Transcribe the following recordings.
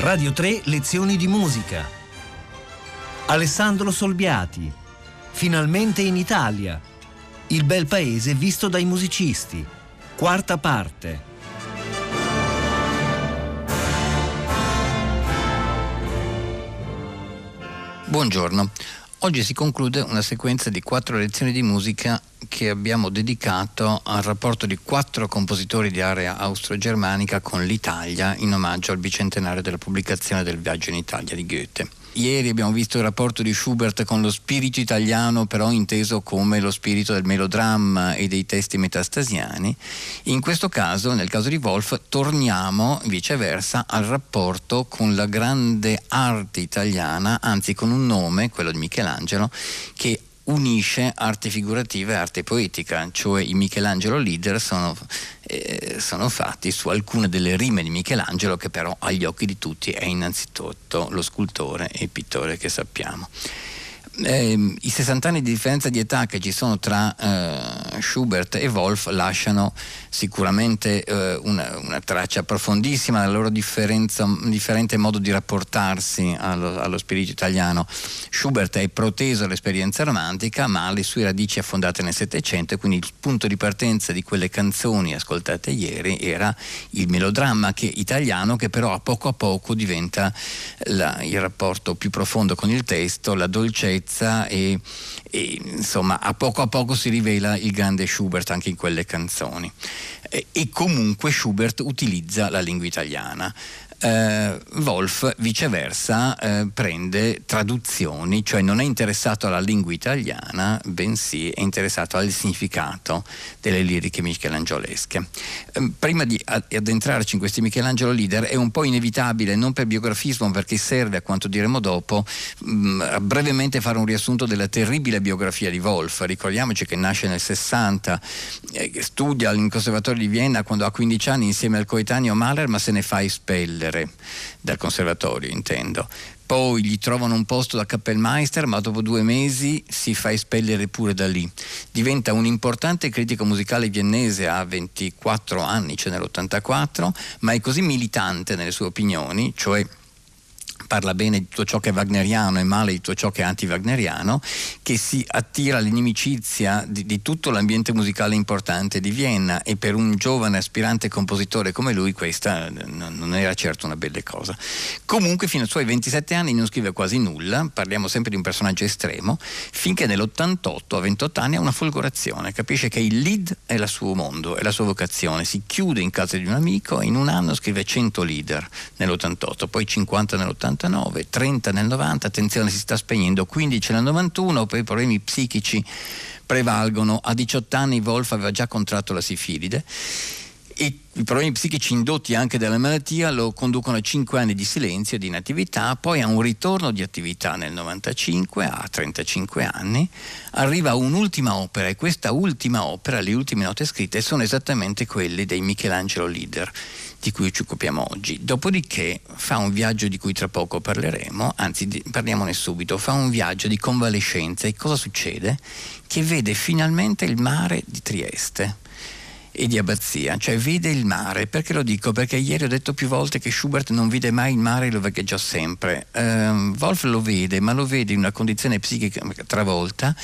Radio 3 Lezioni di musica. Alessandro Solbiati. Finalmente in Italia. Il bel paese visto dai musicisti. Quarta parte. Buongiorno. Oggi si conclude una sequenza di quattro lezioni di musica che abbiamo dedicato al rapporto di quattro compositori di area austro-germanica con l'Italia in omaggio al bicentenario della pubblicazione del Viaggio in Italia di Goethe. Ieri abbiamo visto il rapporto di Schubert con lo spirito italiano, però inteso come lo spirito del melodramma e dei testi metastasiani. In questo caso, nel caso di Wolf, torniamo viceversa al rapporto con la grande arte italiana, anzi con un nome, quello di Michelangelo, che unisce arte figurativa e arte poetica, cioè i Michelangelo leader sono, eh, sono, fatti su alcune delle rime di Michelangelo che però agli occhi di tutti è innanzitutto lo scultore e il pittore che sappiamo eh, i 60 anni di differenza di età che ci sono tra eh, Schubert e Wolf lasciano sicuramente eh, una, una, traccia profondissima del loro differente modo di rapportarsi allo, allo, spirito italiano. Schubert è proteso all'esperienza romantica, ma ha le sue radici affondate nel Settecento e quindi il punto di partenza di quelle canzoni ascoltate ieri era il melodramma che, italiano che però a poco a poco diventa la, il rapporto più profondo con il testo, la dolcezza bellezza e, e, insomma a poco a poco si rivela il grande Schubert anche in quelle canzoni. E, e comunque Schubert utilizza la lingua italiana eh, Wolf viceversa eh, prende traduzioni, cioè non è interessato alla lingua italiana, bensì è interessato al significato delle liriche michelangiolesche. Eh, prima di addentrarci in questi Michelangelo leader è un po' inevitabile, non per biografismo, perché serve, a quanto diremo dopo, mh, mm, brevemente fare un riassunto della terribile biografia di Wolf. Ricordiamoci che nasce nel 60, eh, studia al Conservatorio di Vienna quando ha 15 anni insieme al coetaneo Mahler, ma se ne fa espellere uscire dal conservatorio, intendo. Poi gli trovano un posto da Kappellmeister, ma dopo due mesi si fa espellere pure da lì. Diventa un importante critico musicale viennese a 24 anni, cioè nell'84, ma è così militante nelle sue opinioni, cioè parla bene di tutto ciò che è wagneriano e male di tutto ciò che è anti-wagneriano, che si attira l'inimicizia di, di, tutto l'ambiente musicale importante di Vienna. E per un giovane aspirante compositore come lui questa non era certo una bella cosa. Comunque fino ai suoi 27 anni non scrive quasi nulla, parliamo sempre di un personaggio estremo, finché nell'88 a 28 anni ha una folgorazione, capisce che il lead è il suo mondo, è la sua vocazione, si chiude in casa di un amico e in un anno scrive 100 leader nell'88, poi 50 nell'89 89, 30 nel 90, attenzione si sta spegnendo, 15 nel 91, poi i problemi psichici prevalgono, a 18 anni Wolf aveva già contratto la sifilide e i problemi psichici indotti anche dalla malattia lo conducono a 5 anni di silenzio e di inattività, poi a un ritorno di attività nel 95, a 35 anni, arriva un'ultima opera e questa ultima opera, le ultime note scritte, sono esattamente quelle dei Michelangelo Leader di cui ci occupiamo oggi. Dopodiché fa un viaggio di cui tra poco parleremo, anzi parliamone subito, fa un viaggio di convalescenza e cosa succede? Che vede finalmente il mare di Trieste e di abbazia, cioè vede il mare. Perché lo dico? Perché ieri ho detto più volte che Schubert non vide mai il mare e lo vagheggiò sempre. Uh, Wolf lo vede, ma lo vede in una condizione psichica travolta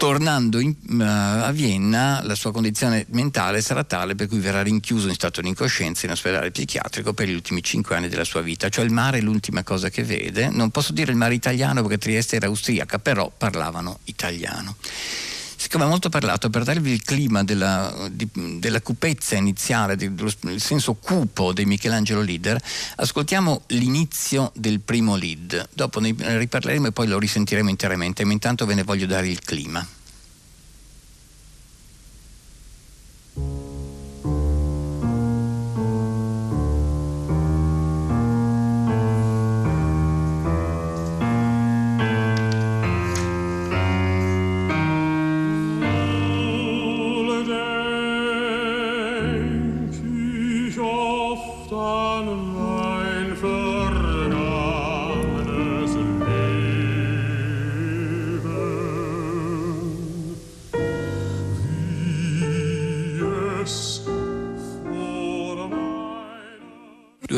tornando in, uh, a Vienna la sua condizione mentale sarà tale per cui verrà rinchiuso in stato di incoscienza in ospedale psichiatrico per gli ultimi cinque anni della sua vita, cioè il mare è l'ultima cosa che vede, non posso dire il mare italiano perché Trieste era austriaca, però parlavano italiano. Siccome ho molto parlato, per darvi il clima della, di, della cupezza iniziale, dello, del senso cupo dei Michelangelo leader, ascoltiamo l'inizio del primo lead. Dopo ne riparleremo e poi lo risentiremo interamente, ma intanto ve ne voglio dare il clima.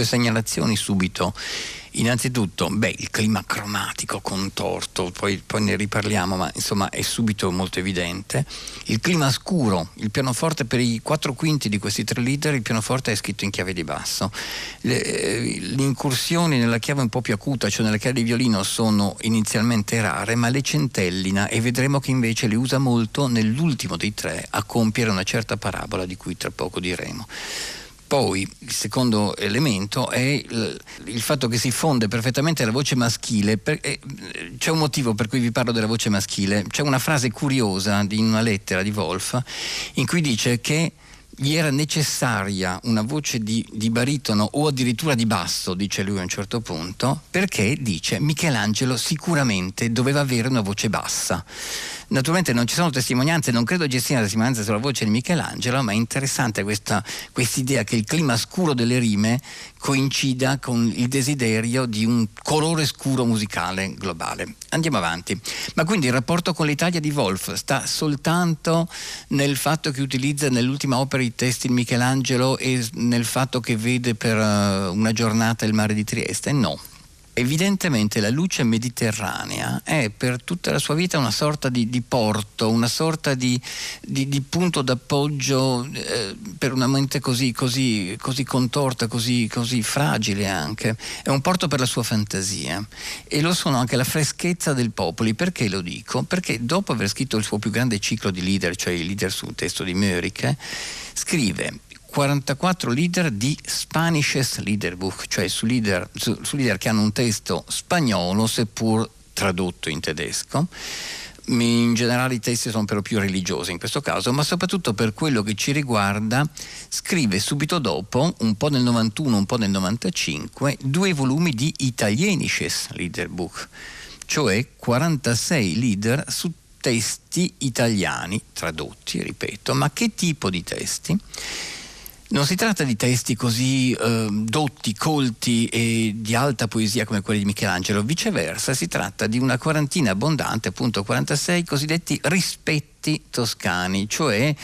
Due segnalazioni subito. Innanzitutto, beh, il clima cromatico contorto, poi, poi, ne riparliamo, ma insomma è subito molto evidente. Il clima scuro, il pianoforte per i quattro quinti di questi tre leader, il pianoforte è scritto in chiave di basso. Le, eh, le incursioni nella chiave un po' più acuta, cioè nella chiave di violino, sono inizialmente rare, ma le centellina e vedremo che invece le usa molto nell'ultimo dei tre a compiere una certa parabola di cui tra poco diremo. Poi il secondo elemento è il, il, fatto che si fonde perfettamente la voce maschile. Per, eh, c'è un motivo per cui vi parlo della voce maschile. C'è una frase curiosa in una lettera di Wolf in cui dice che gli era necessaria una voce di, di, baritono o addirittura di basso, dice lui a un certo punto, perché dice Michelangelo sicuramente doveva avere una voce bassa. Naturalmente non ci sono testimonianze, non credo ci una testimonianza sulla voce di Michelangelo, ma è interessante questa idea che il clima scuro delle rime coincida con il desiderio di un colore scuro musicale globale. Andiamo avanti. Ma quindi il rapporto con l'Italia di Wolf sta soltanto nel fatto che utilizza nell'ultima opera i testi di Michelangelo e nel fatto che vede per eh, una giornata il mare di Trieste? No. Evidentemente la luce mediterranea è per tutta la sua vita una sorta di, di porto, una sorta di, di, di punto d'appoggio eh, per una mente così, così, così contorta, così, così, fragile anche. È un porto per la sua fantasia e lo sono anche la freschezza del popoli. Perché lo dico? Perché dopo aver scritto il suo più grande ciclo di leader, cioè i leader sul testo di Mörike, scrive 44 leader di Spanisches Liederbuch, cioè su leader, su, su leader che hanno un testo spagnolo seppur tradotto in tedesco in generale i testi sono però più religiosi in questo caso, ma soprattutto per quello che ci riguarda scrive subito dopo, un po' nel 91, un po' nel 95, due volumi di Italienisches Liederbuch, cioè 46 leader su testi italiani tradotti, ripeto, ma che tipo di testi? Non si tratta di testi così eh, dotti, colti e di alta poesia come quelli di Michelangelo, viceversa si tratta di una quarantina abbondante, appunto 46 cosiddetti rispetti toscani, cioè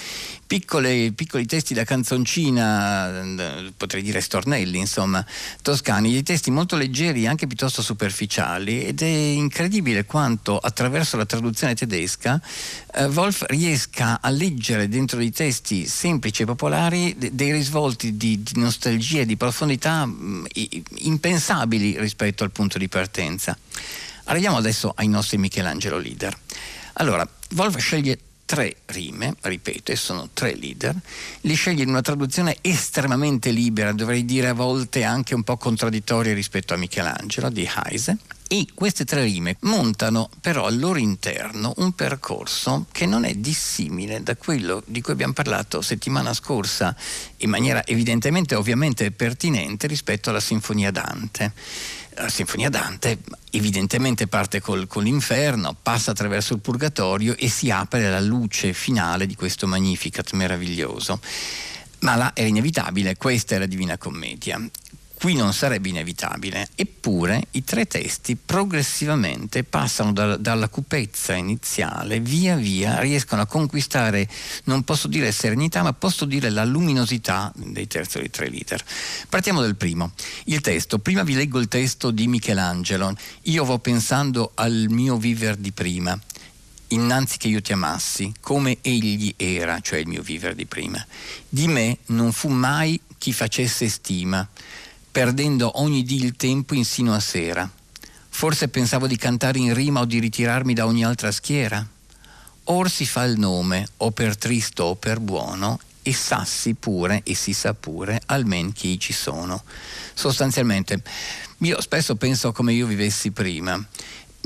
piccole, piccoli testi da canzoncina, potrei dire stornelli, insomma, toscani, dei testi molto leggeri, anche piuttosto superficiali, ed è incredibile quanto attraverso la traduzione tedesca eh, Wolf riesca a leggere dentro dei testi semplici e popolari de- dei risvolti di, di nostalgia e di profondità mh, impensabili rispetto al punto di partenza. Arriviamo adesso ai nostri Michelangelo leader. Allora, Wolf sceglie tre rime, ripeto, e sono tre leader, li sceglie in una traduzione estremamente libera, dovrei dire a volte anche un po' contraddittoria rispetto a Michelangelo di Heise, e queste tre rime montano però al loro interno un percorso che non è dissimile da quello di cui abbiamo parlato settimana scorsa in maniera evidentemente ovviamente pertinente rispetto alla Sinfonia Dante la Sinfonia Dante evidentemente parte col, con l'inferno, passa attraverso il purgatorio e si apre alla luce finale di questo Magnificat meraviglioso. Ma là era inevitabile, questa è la Divina Commedia qui non sarebbe inevitabile, eppure i tre testi progressivamente passano da, dalla cupezza iniziale, via via riescono a conquistare, non posso dire serenità, ma posso dire la luminosità dei terzi dei tre leader. Partiamo dal primo, il testo. Prima vi leggo il testo di Michelangelo. Io vo pensando al mio viver di prima innanzi che io ti amassi, come egli era, cioè il mio vivere di prima. Di me non fu mai chi facesse stima, perdendo ogni dì il tempo insino a sera. Forse pensavo di cantare in rima o di ritirarmi da ogni altra schiera. Or si fa il nome, o per tristo o per buono, e sassi pure, e si sa pure, almen chi ci sono. Sostanzialmente, io spesso penso come io vivessi prima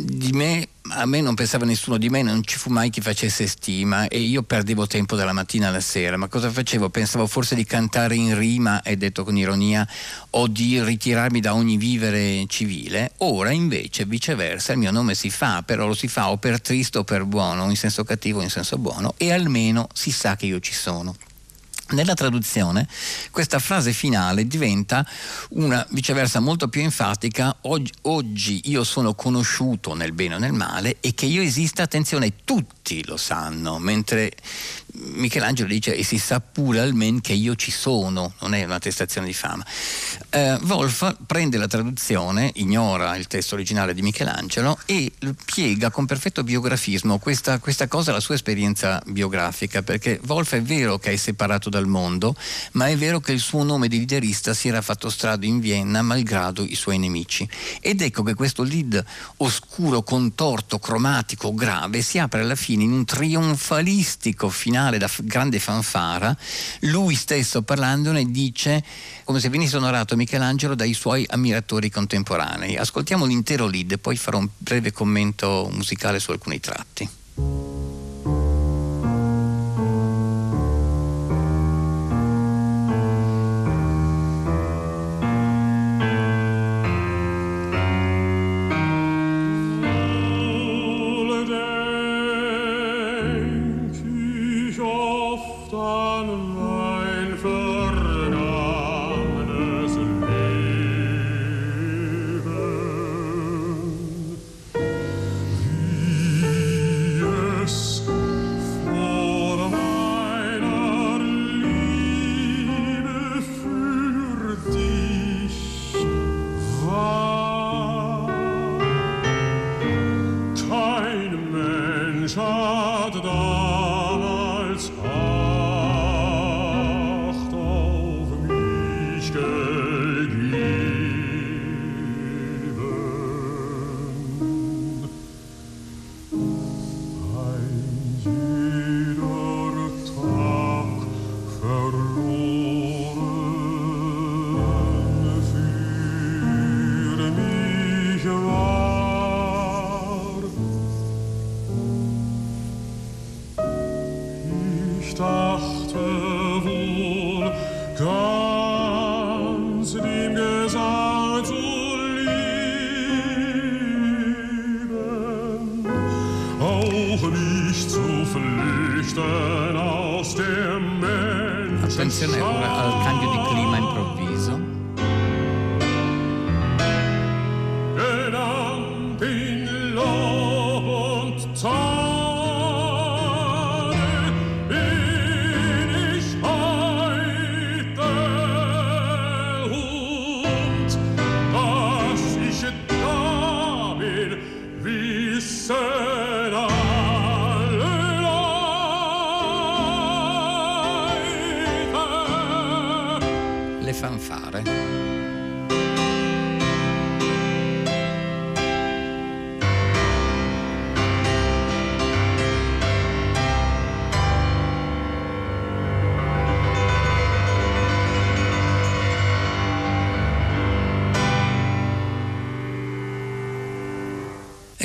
di me, a me non pensava nessuno di me, non ci fu mai chi facesse stima e io perdevo tempo dalla mattina alla sera, ma cosa facevo? Pensavo forse di cantare in rima, è detto con ironia, o di ritirarmi da ogni vivere civile, ora invece viceversa il mio nome si fa, però lo si fa o per tristo o per buono, in senso cattivo o in senso buono, e almeno si sa che io ci sono. Nella traduzione questa frase finale diventa una viceversa molto più enfatica, oggi, oggi, io sono conosciuto nel bene o nel male e che io esista, attenzione, tutti lo sanno, mentre Michelangelo dice e si sa pure almen che io ci sono, non è un'attestazione di fama. Eh, Wolf prende la traduzione, ignora il testo originale di Michelangelo e piega con perfetto biografismo questa, questa cosa alla sua esperienza biografica, perché Wolf è vero che è separato dal mondo, ma è vero che il suo nome di liderista si era fatto strada in Vienna malgrado i suoi nemici. Ed ecco che questo lead oscuro, contorto, cromatico, grave si apre alla fine in un trionfalistico finale da grande fanfara, lui stesso parlandone dice come se venisse onorato Michelangelo dai suoi ammiratori contemporanei. Ascoltiamo l'intero lead poi farò un breve commento musicale su alcuni tratti. ich dachte wohl, ganz dem Gesang zu lieben, auch nicht zu flüchten aus dem Menschen. Atención, alcanzio di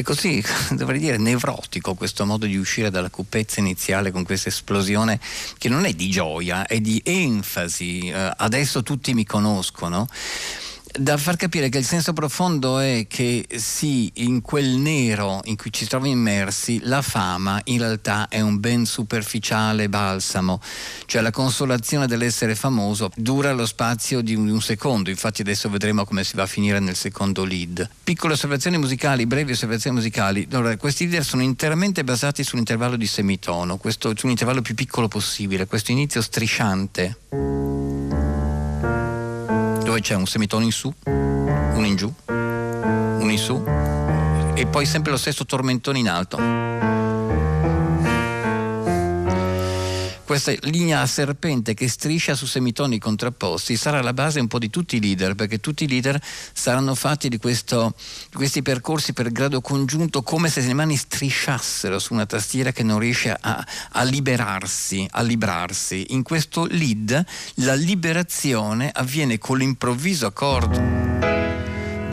così, dovrei dire, nevrotico questo modo di uscire dalla cupezza iniziale con questa esplosione che non è di gioia, è di enfasi. Uh, adesso tutti mi conoscono da far capire che il senso profondo è che sì, in quel nero in cui ci troviamo immersi, la fama in realtà è un ben superficiale balsamo, cioè la consolazione dell'essere famoso dura lo spazio di un, un secondo, infatti adesso vedremo come si va a finire nel secondo lead. Piccole osservazioni musicali, brevi osservazioni musicali, allora, questi leader sono interamente basati sull'intervallo di semitono, questo, su un intervallo più piccolo possibile, questo inizio strisciante dove c'è un semitono in su, uno in giù, uno in su e poi sempre lo stesso tormentone in alto. Questa linea a serpente che striscia su semitoni contrapposti sarà la base un po' di tutti i leader, perché tutti i leader saranno fatti di, questo, di questi percorsi per grado congiunto come se le mani strisciassero su una tastiera che non riesce a, a liberarsi, a librarsi. In questo lead la liberazione avviene con l'improvviso accordo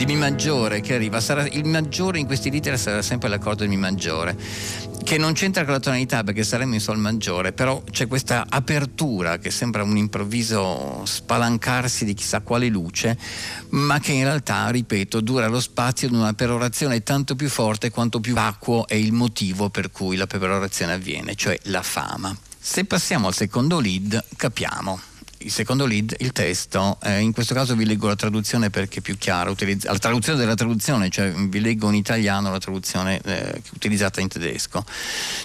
di Mi maggiore che arriva, sarà, il maggiore in questi literi sarà sempre l'accordo di Mi maggiore, che non c'entra con la tonalità perché saremmo in Sol maggiore, però c'è questa apertura che sembra un improvviso spalancarsi di chissà quale luce, ma che in realtà, ripeto, dura lo spazio di una perorazione tanto più forte quanto più vacuo è il motivo per cui la perorazione avviene, cioè la fama. Se passiamo al secondo lead, capiamo il secondo lead, il testo, eh, in questo caso vi leggo la traduzione perché è più chiara, utilizz- la traduzione della traduzione, cioè vi leggo in italiano la traduzione eh, utilizzata in tedesco.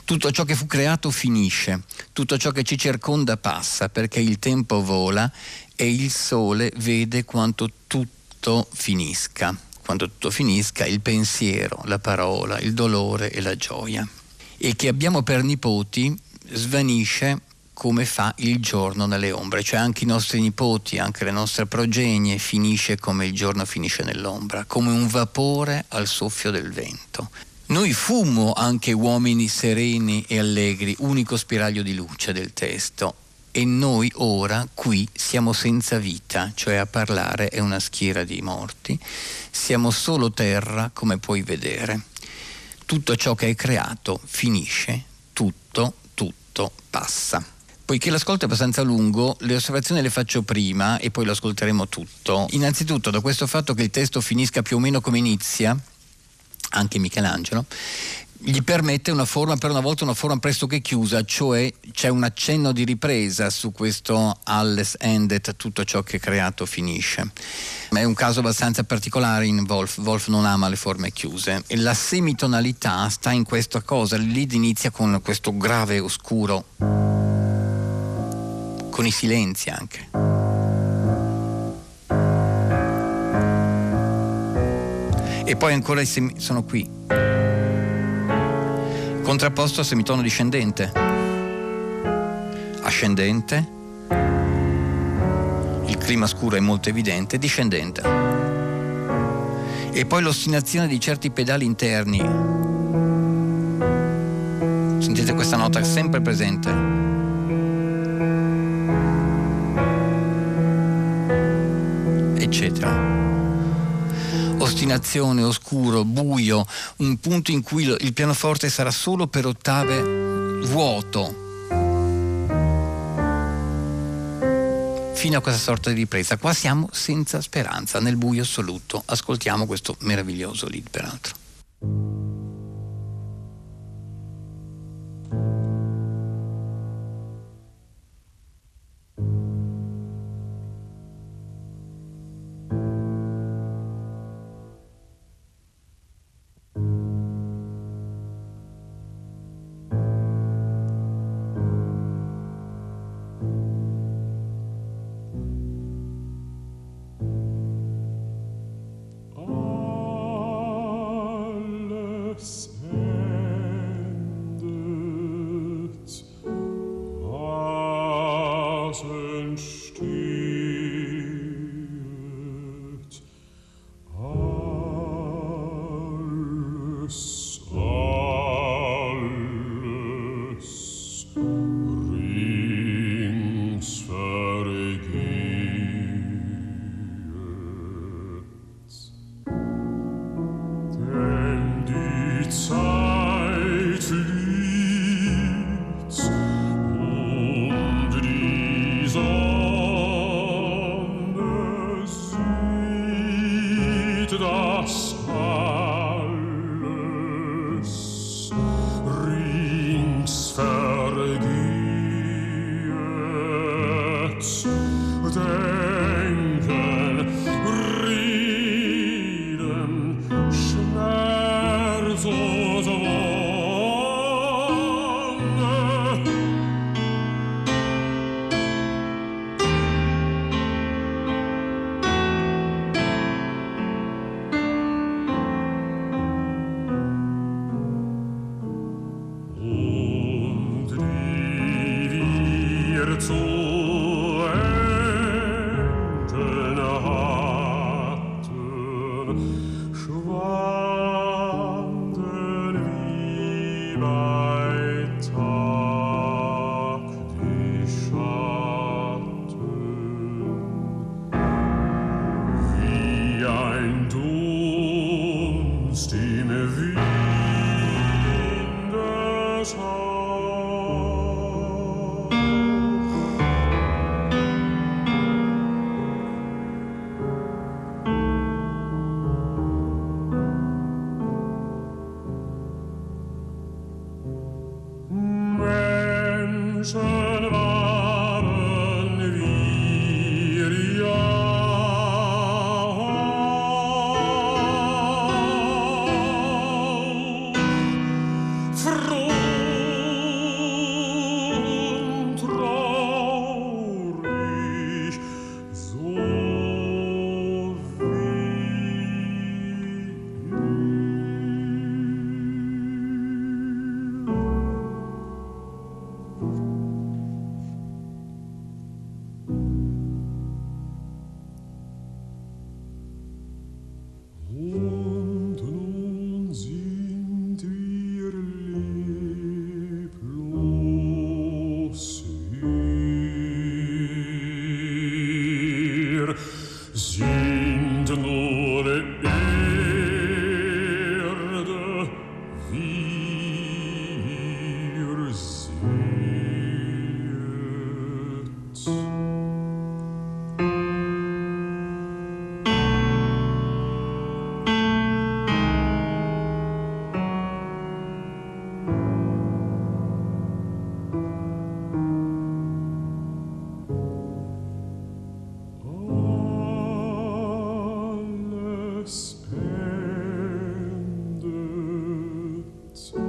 Tutto ciò che fu creato finisce, tutto ciò che ci circonda passa perché il tempo vola e il sole vede quanto tutto finisca. Quando tutto finisca, il pensiero, la parola, il dolore e la gioia. E che abbiamo per nipoti svanisce come fa il giorno nelle ombre, cioè anche i nostri nipoti, anche le nostre progenie finisce come il giorno finisce nell'ombra, come un vapore al soffio del vento. Noi fummo anche uomini sereni e allegri, unico spiraglio di luce del testo, e noi ora qui siamo senza vita, cioè a parlare è una schiera di morti, siamo solo terra come puoi vedere. Tutto ciò che è creato finisce, tutto, tutto passa. Poiché l'ascolto è abbastanza lungo, le osservazioni le faccio prima e poi lo ascolteremo tutto. Innanzitutto da questo fatto che il testo finisca più o meno come inizia, anche Michelangelo, gli permette una forma, per una volta una forma pressoché chiusa, cioè c'è un accenno di ripresa su questo alles endet, tutto ciò che è creato finisce. È un caso abbastanza particolare in Wolf, Wolf non ama le forme chiuse. E la semitonalità sta in questa cosa, lead inizia con questo grave oscuro con i silenzi anche. E poi ancora semi- sono qui. Contrapposto a semitono discendente. Ascendente. Il clima scuro è molto evidente, discendente. E poi l'ostinazione di certi pedali interni. Sentite questa nota sempre presente. Eccetera. Ostinazione, oscuro, buio, un punto in cui il pianoforte sarà solo per ottave vuoto. Fino a questa sorta di ripresa. Qua siamo senza speranza, nel buio assoluto. Ascoltiamo questo meraviglioso lead, peraltro. Steve. So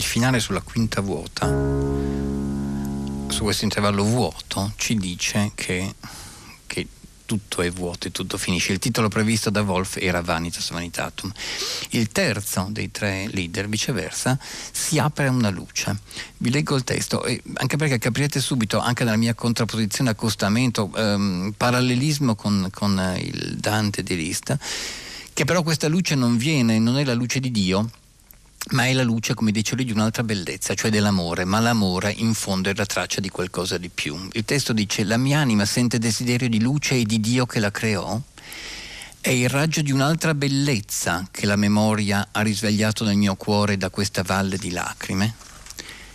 il finale sulla quinta vuota, su questo intervallo vuoto, ci dice che, che tutto è vuoto e tutto finisce. Il titolo previsto da Wolf era Vanitas Vanitatum. Il terzo dei tre leader, viceversa, si apre una luce. Vi leggo il testo, anche perché capirete subito, anche nella mia contrapposizione, accostamento, ehm, parallelismo con, con il Dante di Lista, che però questa luce non viene, non è la luce di Dio, ma è la luce, come dice lui, di un'altra bellezza, cioè dell'amore, ma l'amore in fondo è la traccia di qualcosa di più. Il testo dice, la mia anima sente desiderio di luce e di Dio che la creò, è il raggio di un'altra bellezza che la memoria ha risvegliato nel mio cuore da questa valle di lacrime.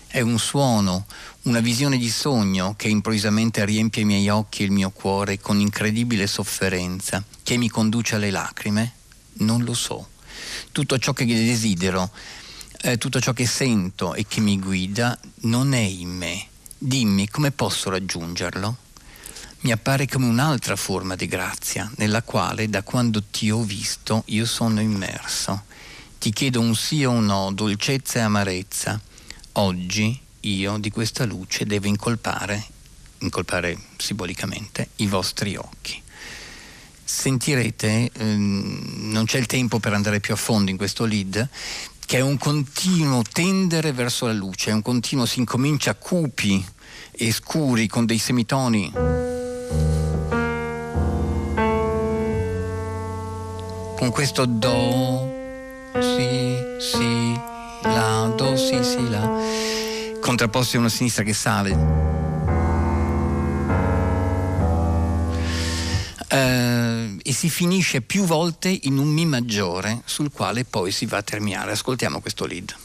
È un suono, una visione di sogno che improvvisamente riempie i miei occhi e il mio cuore con incredibile sofferenza, che mi conduce alle lacrime? Non lo so tutto ciò che desidero, eh, tutto ciò che sento e che mi guida non è in me. Dimmi come posso raggiungerlo? Mi appare come un'altra forma di grazia, nella quale da quando ti ho visto io sono immerso. Ti chiedo un sì o un no, dolcezza e amarezza. Oggi io di questa luce devo incolpare, incolpare simbolicamente, i vostri occhi sentirete, ehm, non c'è il tempo per andare più a fondo in questo lead, che è un continuo tendere verso la luce, è un continuo, si incomincia cupi e scuri con dei semitoni. Con questo do, si, si, la, do, si, si, la, contrapposti a una sinistra che sale. eh, e si finisce più volte in un Mi maggiore sul quale poi si va a terminare. Ascoltiamo questo lead.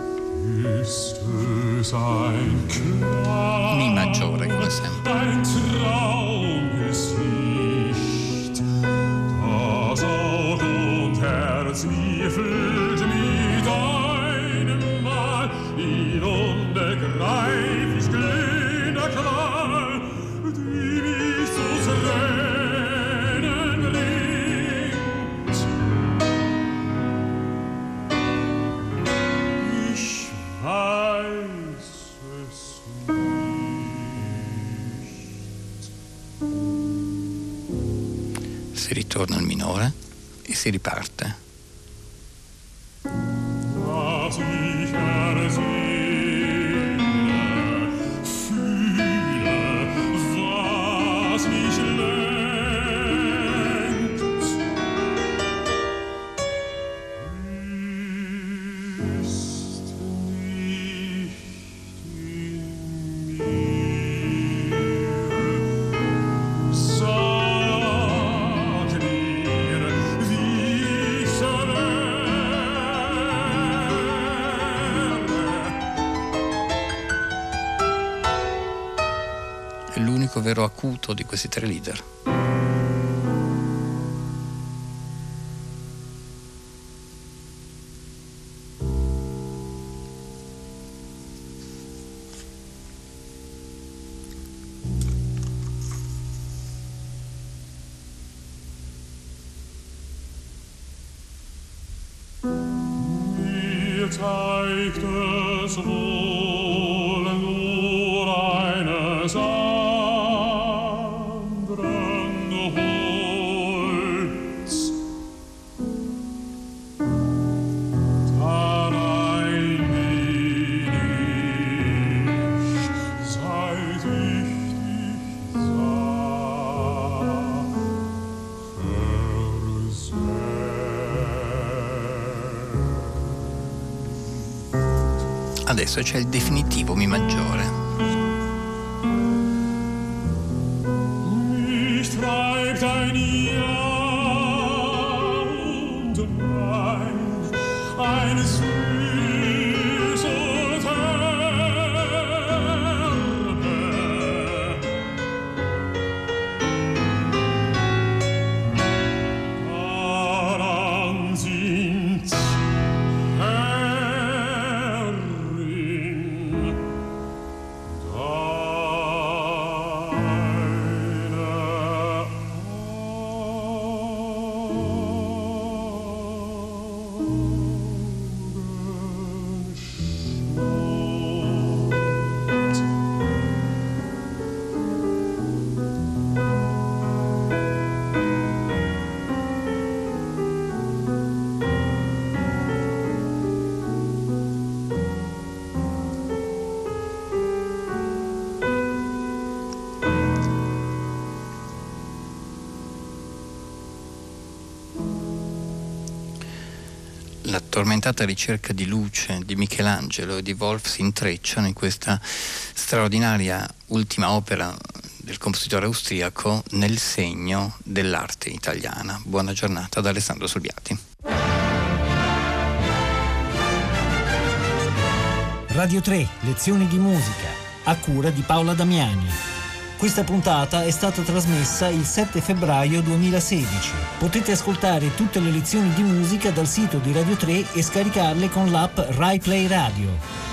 Mi maggiore, come sempre. Si ritorna al minore e si riparte. Acuto di questi tre leader. Adesso c'è il definitivo Mi maggiore. la tormentata ricerca di luce di Michelangelo e di Wolf si intrecciano in questa straordinaria ultima opera del compositore austriaco nel segno dell'arte italiana. Buona giornata ad Alessandro Solbiati. Radio 3, lezioni di musica, a cura di Paola Damiani. Questa puntata è stata trasmessa il 7 febbraio 2016. Potete ascoltare tutte le lezioni di musica dal sito di Radio 3 e scaricarle con l'app RaiPlay Radio.